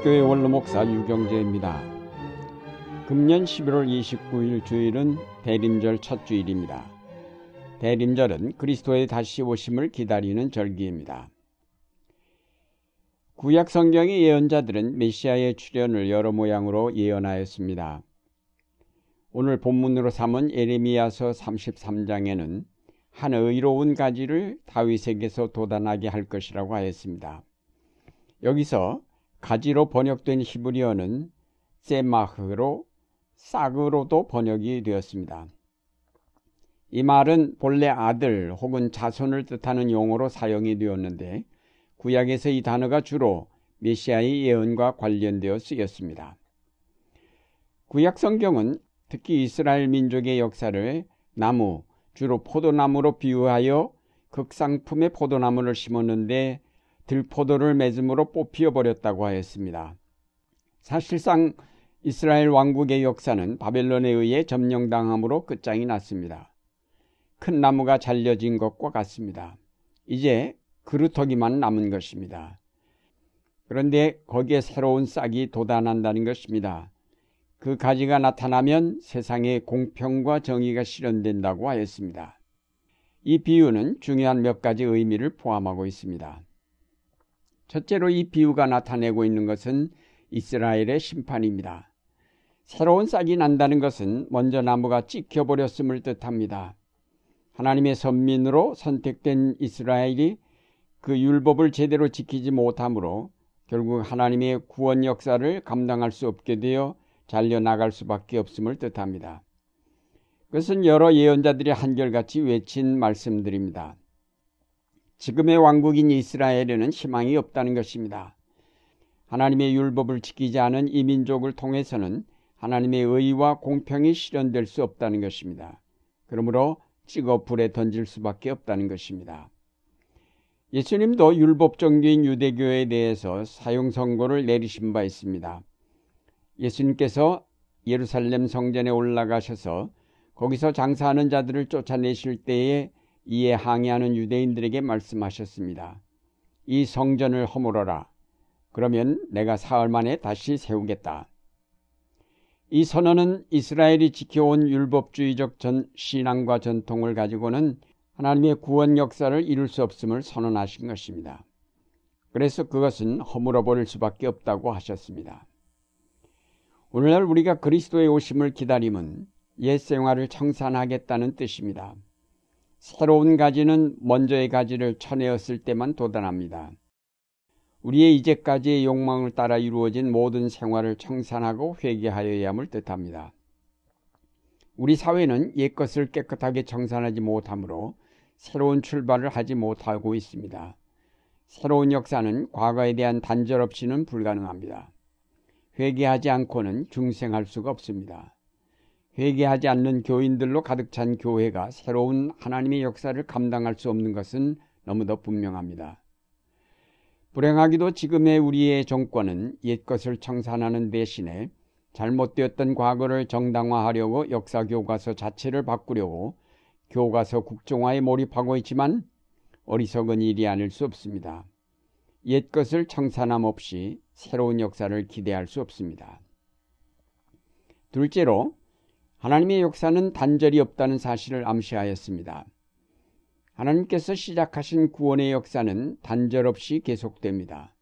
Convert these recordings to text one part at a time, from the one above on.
안동교회 원로목사 유경재입니다. 금년 11월 29일 주일은 대림절 첫 주일입니다. 대림절은 그리스도의 다시 오심을 기다리는 절기입니다. 구약 성경의 예언자들은 메시아의 출현을 여러 모양으로 예언하였습니다. 오늘 본문으로 삼은 예레미야서 33장에는 한 의로운 가지를 다윗에게서 도단하게 할 것이라고 하였습니다. 여기서 가지로 번역된 히브리어는 세마흐로 싹으로도 번역이 되었습니다. 이 말은 본래 아들 혹은 자손을 뜻하는 용어로 사용이 되었는데 구약에서 이 단어가 주로 메시아의 예언과 관련되어 쓰였습니다. 구약 성경은 특히 이스라엘 민족의 역사를 나무, 주로 포도나무로 비유하여 극상품의 포도나무를 심었는데 들포도를 맺음으로 뽑히어 버렸다고 하였습니다. 사실상 이스라엘 왕국의 역사는 바벨론에 의해 점령당함으로 끝장이 났습니다. 큰 나무가 잘려진 것과 같습니다. 이제 그루터기만 남은 것입니다. 그런데 거기에 새로운 싹이 돋아난다는 것입니다. 그 가지가 나타나면 세상에 공평과 정의가 실현된다고 하였습니다. 이 비유는 중요한 몇 가지 의미를 포함하고 있습니다. 첫째로 이 비유가 나타내고 있는 것은 이스라엘의 심판입니다. 새로운 싹이 난다는 것은 먼저 나무가 찍혀버렸음을 뜻합니다. 하나님의 선민으로 선택된 이스라엘이 그 율법을 제대로 지키지 못하므로 결국 하나님의 구원 역사를 감당할 수 없게 되어 잘려나갈 수밖에 없음을 뜻합니다. 그것은 여러 예언자들이 한결같이 외친 말씀들입니다. 지금의 왕국인 이스라엘에는 희망이 없다는 것입니다. 하나님의 율법을 지키지 않은 이 민족을 통해서는 하나님의 의와 공평이 실현될 수 없다는 것입니다. 그러므로 찍어 불에 던질 수밖에 없다는 것입니다. 예수님도 율법정교인 유대교에 대해서 사용 선고를 내리신 바 있습니다. 예수님께서 예루살렘 성전에 올라가셔서 거기서 장사하는 자들을 쫓아내실 때에 이에 항의하는 유대인들에게 말씀하셨습니다. 이 성전을 허물어라. 그러면 내가 사흘 만에 다시 세우겠다. 이 선언은 이스라엘이 지켜온 율법주의적 전 신앙과 전통을 가지고는 하나님의 구원 역사를 이룰 수 없음을 선언하신 것입니다. 그래서 그것은 허물어 버릴 수밖에 없다고 하셨습니다. 오늘날 우리가 그리스도의 오심을 기다림은 옛 생활을 청산하겠다는 뜻입니다. 새로운 가지는 먼저의 가지를 쳐내었을 때만 도달합니다. 우리의 이제까지의 욕망을 따라 이루어진 모든 생활을 청산하고 회개하여야 함을 뜻합니다. 우리 사회는 옛것을 깨끗하게 청산하지 못하므로 새로운 출발을 하지 못하고 있습니다. 새로운 역사는 과거에 대한 단절 없이는 불가능합니다. 회개하지 않고는 중생할 수가 없습니다. 회개하지 않는 교인들로 가득 찬 교회가 새로운 하나님의 역사를 감당할 수 없는 것은 너무도 분명합니다. 불행하기도 지금의 우리의 정권은 옛것을 청산하는 대신에 잘못되었던 과거를 정당화하려고 역사 교과서 자체를 바꾸려고 교과서 국정화에 몰입하고 있지만 어리석은 일이 아닐 수 없습니다. 옛것을 청산함 없이 새로운 역사를 기대할 수 없습니다. 둘째로 하나님의 역사는 단절이 없다는 사실을 암시하였습니다. 하나님께서 시작하신 구원의 역사는 단절 없이 계속됩니다.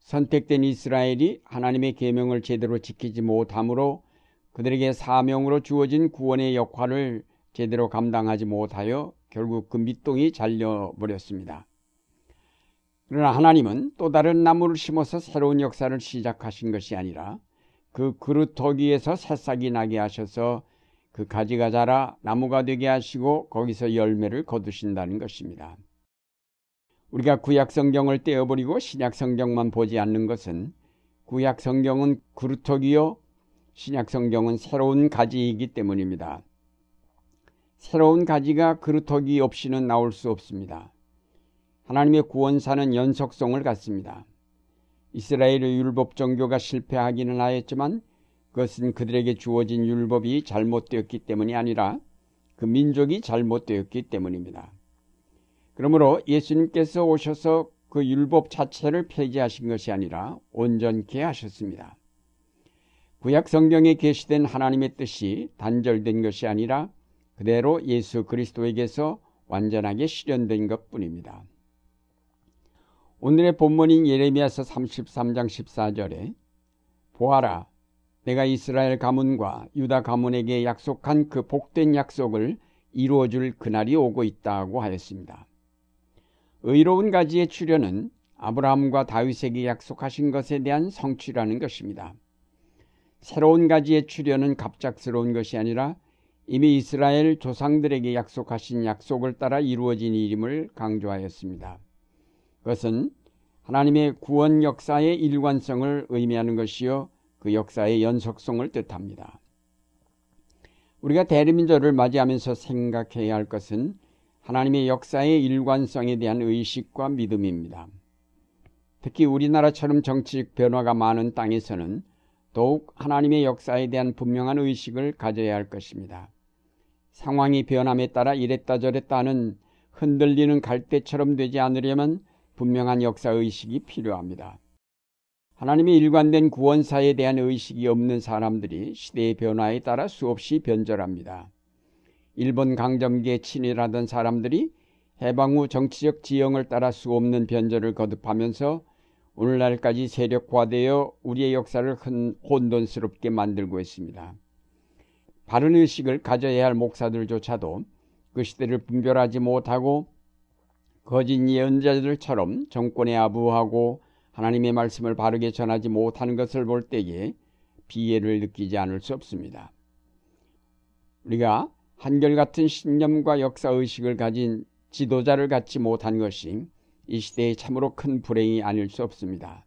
선택된 이스라엘이 하나님의 계명을 제대로 지키지 못하므로 그들에게 사명으로 주어진 구원의 역할을 제대로 감당하지 못하여 결국 그 밑동이 잘려버렸습니다. 그러나 하나님은 또 다른 나무를 심어서 새로운 역사를 시작하신 것이 아니라 그 그루터기에서 새싹이 나게 하셔서 그 가지가 자라 나무가 되게 하시고 거기서 열매를 거두신다는 것입니다. 우리가 구약 성경을 떼어버리고 신약 성경만 보지 않는 것은 구약 성경은 그루터기요 신약 성경은 새로운 가지이기 때문입니다. 새로운 가지가 그루터기 없이는 나올 수 없습니다. 하나님의 구원사는 연속성을 갖습니다. 이스라엘의 율법 종교가 실패하기는 하였지만 그것은 그들에게 주어진 율법이 잘못되었기 때문이 아니라 그 민족이 잘못되었기 때문입니다. 그러므로 예수님께서 오셔서 그 율법 자체를 폐지하신 것이 아니라 온전케 하셨습니다. 구약 성경에 계시된 하나님의 뜻이 단절된 것이 아니라 그대로 예수 그리스도에게서 완전하게 실현된 것 뿐입니다. 오늘의 본문인 예레미야서 33장 14절에 보아라 내가 이스라엘 가문과 유다 가문에게 약속한 그 복된 약속을 이루어 줄 그날이 오고 있다고 하였습니다. 의로운 가지의 출현은 아브라함과 다윗에게 약속하신 것에 대한 성취라는 것입니다. 새로운 가지의 출현은 갑작스러운 것이 아니라 이미 이스라엘 조상들에게 약속하신 약속을 따라 이루어진 일임을 강조하였습니다. 그것은 하나님의 구원 역사의 일관성을 의미하는 것이요 그 역사의 연속성을 뜻합니다. 우리가 대리민절을 맞이하면서 생각해야 할 것은 하나님의 역사의 일관성에 대한 의식과 믿음입니다. 특히 우리나라처럼 정치적 변화가 많은 땅에서는 더욱 하나님의 역사에 대한 분명한 의식을 가져야 할 것입니다. 상황이 변함에 따라 이랬다 저랬다 하는 흔들리는 갈대처럼 되지 않으려면 분명한 역사 의식이 필요합니다. 하나님의 일관된 구원사에 대한 의식이 없는 사람들이 시대의 변화에 따라 수없이 변절합니다. 일본 강점기에 친일하던 사람들이 해방 후 정치적 지형을 따라 수없는 변절을 거듭하면서 오늘날까지 세력화되어 우리의 역사를 혼돈스럽게 만들고 있습니다. 바른 의식을 가져야 할 목사들조차도 그 시대를 분별하지 못하고 거짓 예언자들처럼 정권에 아부하고 하나님의 말씀을 바르게 전하지 못하는 것을 볼 때에 비애를 느끼지 않을 수 없습니다. 우리가 한결같은 신념과 역사의식을 가진 지도자를 갖지 못한 것이 이 시대의 참으로 큰 불행이 아닐 수 없습니다.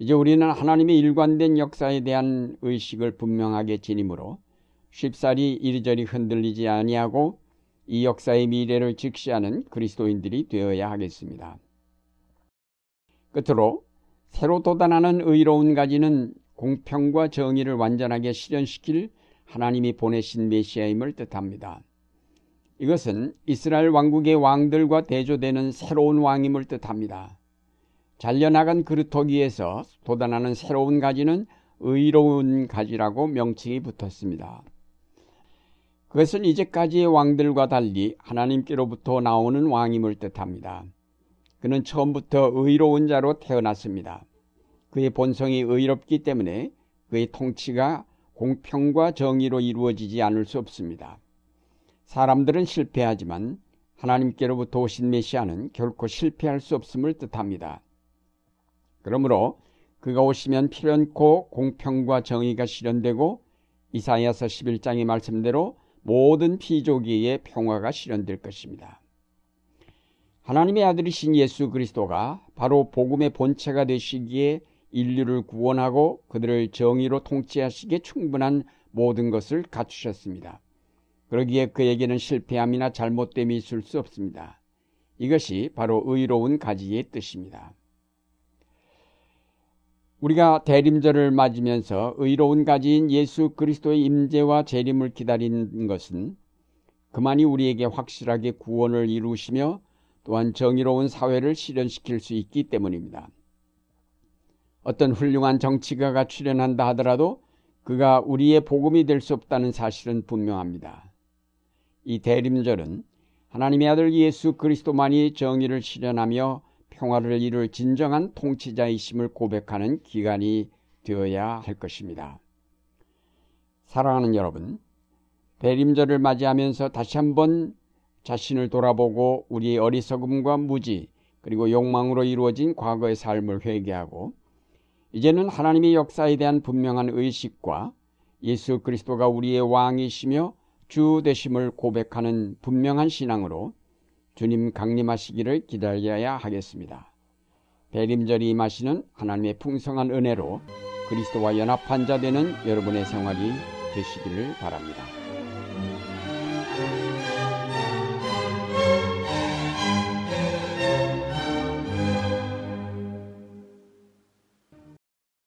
이제 우리는 하나님의 일관된 역사에 대한 의식을 분명하게 지니므로 쉽사리 이리저리 흔들리지 아니하고 이 역사의 미래를 직시하는 그리스도인들이 되어야 하겠습니다. 끝으로 새로 돋아나는 의로운 가지는 공평과 정의를 완전하게 실현시킬 하나님이 보내신 메시아임을 뜻합니다. 이것은 이스라엘 왕국의 왕들과 대조되는 새로운 왕임을 뜻합니다. 잘려나간 그릇토기에서 돋아나는 새로운 가지는 의로운 가지라고 명칭이 붙었습니다. 그것은 이제까지의 왕들과 달리 하나님께로부터 나오는 왕임을 뜻합니다. 그는 처음부터 의로운 자로 태어났습니다. 그의 본성이 의롭기 때문에 그의 통치가 공평과 정의로 이루어지지 않을 수 없습니다. 사람들은 실패하지만 하나님께로부터 오신 메시아는 결코 실패할 수 없음을 뜻합니다. 그러므로 그가 오시면 필연코 공평과 정의가 실현되고 이사야서 11장의 말씀대로 모든 피조기의 평화가 실현될 것입니다. 하나님의 아들이신 예수 그리스도가 바로 복음의 본체가 되시기에 인류를 구원하고 그들을 정의로 통치하시기에 충분한 모든 것을 갖추셨습니다. 그러기에 그에게는 실패함이나 잘못됨이 있을 수 없습니다. 이것이 바로 의로운 가지의 뜻입니다. 우리가 대림절을 맞으면서 의로운 가지인 예수 그리스도의 임재와 재림을 기다리는 것은 그만이 우리에게 확실하게 구원을 이루시며 또한 정의로운 사회를 실현시킬 수 있기 때문입니다. 어떤 훌륭한 정치가가 출연한다 하더라도 그가 우리의 복음이 될 수 없다는 사실은 분명합니다. 이 대림절은 하나님의 아들 예수 그리스도만이 정의를 실현하며 평화를 이룰 진정한 통치자이심을 고백하는 기간이 되어야 할 것입니다. 사랑하는 여러분, 대림절을 맞이하면서 다시 한번 자신을 돌아보고 우리의 어리석음과 무지 그리고 욕망으로 이루어진 과거의 삶을 회개하고 이제는 하나님의 역사에 대한 분명한 의식과 예수 그리스도가 우리의 왕이시며 주 되심을 고백하는 분명한 신앙으로 주님 강림하시기를 기다려야 하겠습니다. 배림절이 임하시는 하나님의 풍성한 은혜로 그리스도와 연합한 자 되는 여러분의 생활이 되시기를 바랍니다.